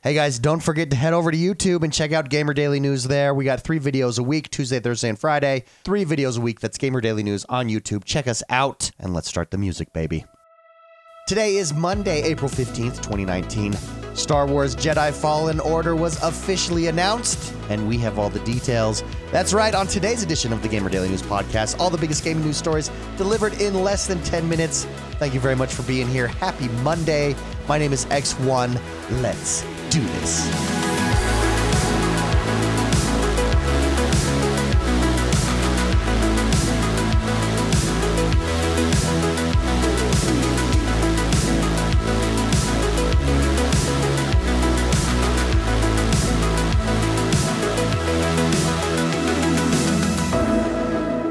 Hey guys, don't forget to head over to YouTube and check out Gamer Daily News there. We got three videos a week Tuesday, Thursday, and Friday. Three videos a week. That's Gamer Daily News on YouTube. Check us out and let's start the music, baby. Today is Monday, April 15th, 2019. Star Wars Jedi Fallen Order was officially announced, and we have all the details. That's right, on today's edition of the Gamer Daily News podcast, all the biggest gaming news stories delivered in less than 10 minutes. Thank you very much for being here. Happy Monday. My name is X1. Let's do this.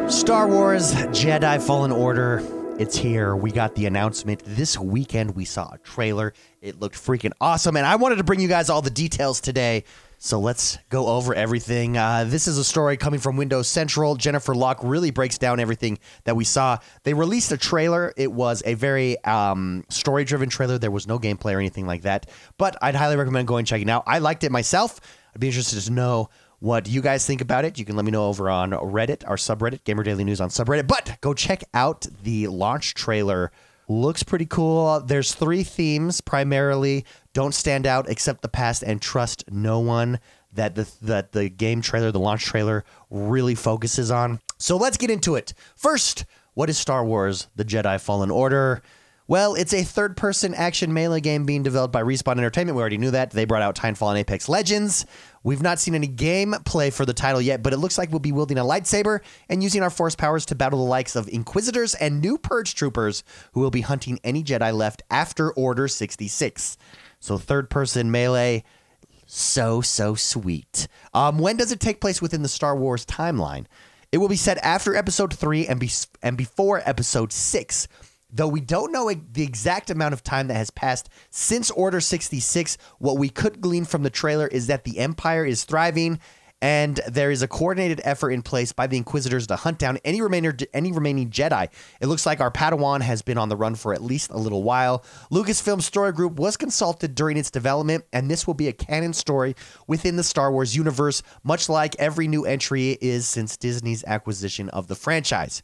Star Wars Jedi Fallen Order. It's here. We got the announcement this weekend. We saw a trailer. It looked freaking awesome. And I wanted to bring you guys all the details today. So let's go over everything. Uh, this is a story coming from Windows Central. Jennifer Locke really breaks down everything that we saw. They released a trailer. It was a very um, story driven trailer. There was no gameplay or anything like that. But I'd highly recommend going checking it out. I liked it myself. I'd be interested to know what do you guys think about it. You can let me know over on Reddit, our subreddit, Gamer Daily News on subreddit. But go check out the launch trailer. Looks pretty cool. There's three themes primarily. Don't stand out, accept the past, and trust no one. That the that the game trailer, the launch trailer, really focuses on. So let's get into it. First, what is Star Wars: The Jedi Fallen Order? Well, it's a third person action melee game being developed by Respawn Entertainment. We already knew that. They brought out Titanfall and Apex Legends. We've not seen any gameplay for the title yet, but it looks like we'll be wielding a lightsaber and using our force powers to battle the likes of Inquisitors and new Purge troopers who will be hunting any Jedi left after Order 66. So, third person melee, so, so sweet. Um, when does it take place within the Star Wars timeline? It will be set after episode 3 and, be- and before episode 6. Though we don't know the exact amount of time that has passed since Order 66, what we could glean from the trailer is that the Empire is thriving and there is a coordinated effort in place by the Inquisitors to hunt down any remainder any remaining Jedi. It looks like our Padawan has been on the run for at least a little while. Lucasfilm Story Group was consulted during its development, and this will be a canon story within the Star Wars universe, much like every new entry is since Disney's acquisition of the franchise.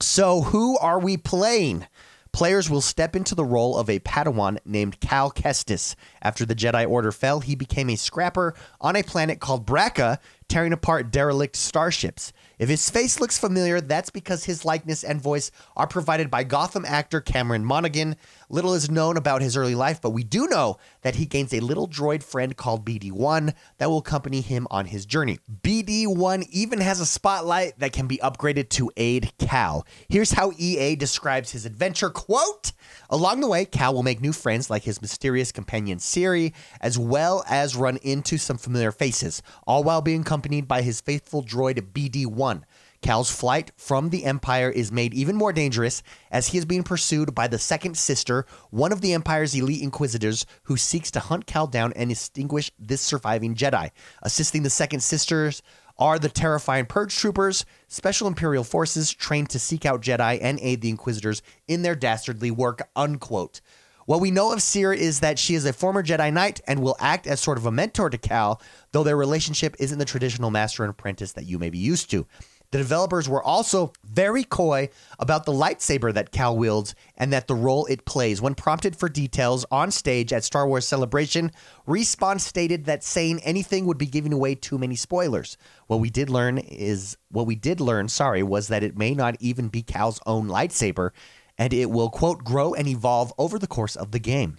So, who are we playing? Players will step into the role of a Padawan named Cal Kestis. After the Jedi Order fell, he became a scrapper on a planet called Bracca, tearing apart derelict starships. If his face looks familiar, that's because his likeness and voice are provided by Gotham actor Cameron Monaghan. Little is known about his early life, but we do know that he gains a little droid friend called BD1 that will accompany him on his journey. BD1 even has a spotlight that can be upgraded to aid Cal. Here's how EA describes his adventure quote Along the way, Cal will make new friends like his mysterious companion Cere, as well as run into some familiar faces, all while being accompanied by his faithful droid BD1. Cal's flight from the Empire is made even more dangerous as he is being pursued by the Second Sister, one of the Empire's elite inquisitors who seeks to hunt Cal down and extinguish this surviving Jedi. Assisting the Second Sisters are the terrifying Purge troopers, special Imperial forces trained to seek out Jedi and aid the Inquisitors in their dastardly work, unquote. What we know of Cere is that she is a former Jedi Knight and will act as sort of a mentor to Cal, though their relationship isn't the traditional master and apprentice that you may be used to. The developers were also very coy about the lightsaber that Cal wields and that the role it plays. When prompted for details on stage at Star Wars Celebration, Respawn stated that saying anything would be giving away too many spoilers. What we did learn is what we did learn, sorry, was that it may not even be Cal's own lightsaber and it will quote grow and evolve over the course of the game.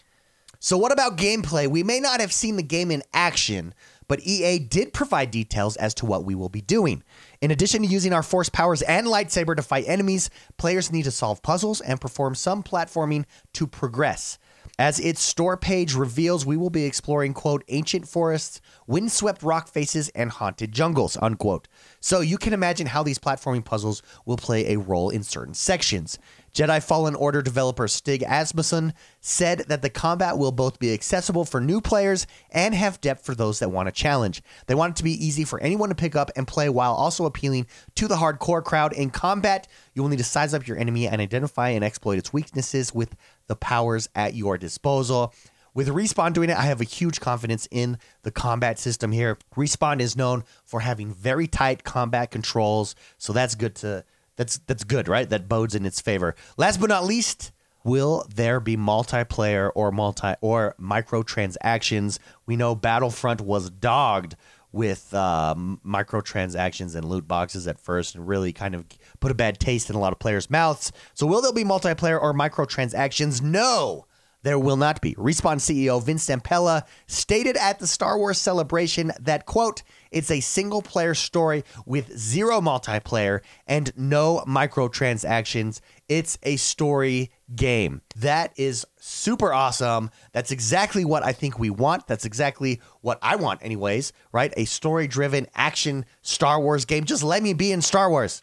So what about gameplay? We may not have seen the game in action, but EA did provide details as to what we will be doing. In addition to using our force powers and lightsaber to fight enemies, players need to solve puzzles and perform some platforming to progress. As its store page reveals, we will be exploring, quote, ancient forests, windswept rock faces, and haunted jungles, unquote. So you can imagine how these platforming puzzles will play a role in certain sections. Jedi Fallen Order developer Stig Asmussen said that the combat will both be accessible for new players and have depth for those that want a challenge. They want it to be easy for anyone to pick up and play while also appealing to the hardcore crowd. In combat, you will need to size up your enemy and identify and exploit its weaknesses with the powers at your disposal. with Respawn doing it, I have a huge confidence in the combat system here. Respawn is known for having very tight combat controls, so that's good to that's that's good, right? That bodes in its favor. Last but not least, will there be multiplayer or multi or microtransactions? We know Battlefront was dogged with um, microtransactions and loot boxes at first and really kind of put a bad taste in a lot of players' mouths. So, will there be multiplayer or microtransactions? No, there will not be. Respawn CEO Vince Zampella stated at the Star Wars celebration that, quote, it's a single player story with zero multiplayer and no microtransactions. It's a story game. That is super awesome. That's exactly what I think we want. That's exactly what I want, anyways, right? A story driven action Star Wars game. Just let me be in Star Wars.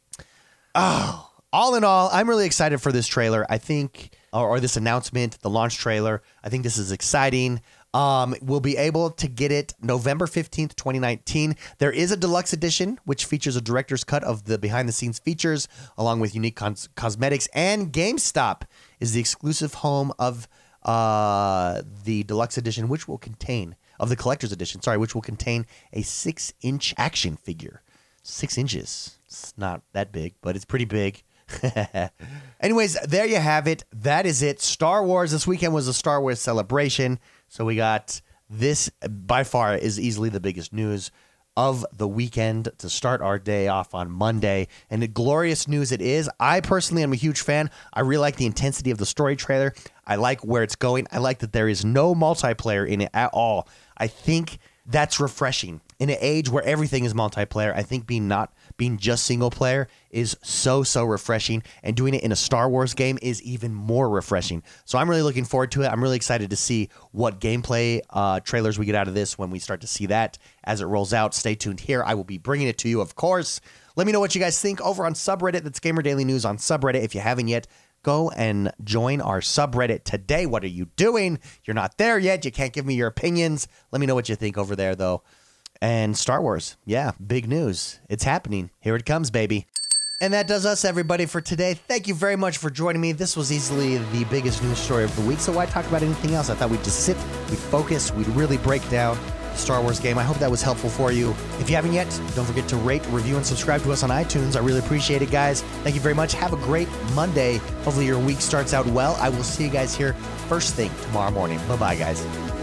Oh, all in all, I'm really excited for this trailer. I think, or, or this announcement, the launch trailer. I think this is exciting. Um, we'll be able to get it November 15th, 2019. There is a deluxe edition, which features a director's cut of the behind the scenes features, along with unique cos- cosmetics. And GameStop is the exclusive home of uh, the deluxe edition, which will contain, of the collector's edition, sorry, which will contain a six inch action figure. Six inches. It's not that big, but it's pretty big. Anyways, there you have it. That is it. Star Wars this weekend was a Star Wars celebration. So we got this by far is easily the biggest news of the weekend to start our day off on Monday. And the glorious news it is. I personally am a huge fan. I really like the intensity of the story trailer. I like where it's going. I like that there is no multiplayer in it at all. I think that's refreshing. In an age where everything is multiplayer, I think being not being just single player is so so refreshing and doing it in a Star Wars game is even more refreshing. So I'm really looking forward to it. I'm really excited to see what gameplay uh, trailers we get out of this when we start to see that as it rolls out. Stay tuned here. I will be bringing it to you, of course. Let me know what you guys think over on subreddit. That's Gamer Daily News on subreddit. If you haven't yet, go and join our subreddit today. What are you doing? You're not there yet. You can't give me your opinions. Let me know what you think over there, though. And Star Wars, yeah, big news. It's happening. Here it comes, baby. And that does us, everybody, for today. Thank you very much for joining me. This was easily the biggest news story of the week. So why talk about anything else? I thought we'd just sit, we'd focus, we'd really break down the Star Wars game. I hope that was helpful for you. If you haven't yet, don't forget to rate, review, and subscribe to us on iTunes. I really appreciate it, guys. Thank you very much. Have a great Monday. Hopefully, your week starts out well. I will see you guys here first thing tomorrow morning. Bye bye, guys.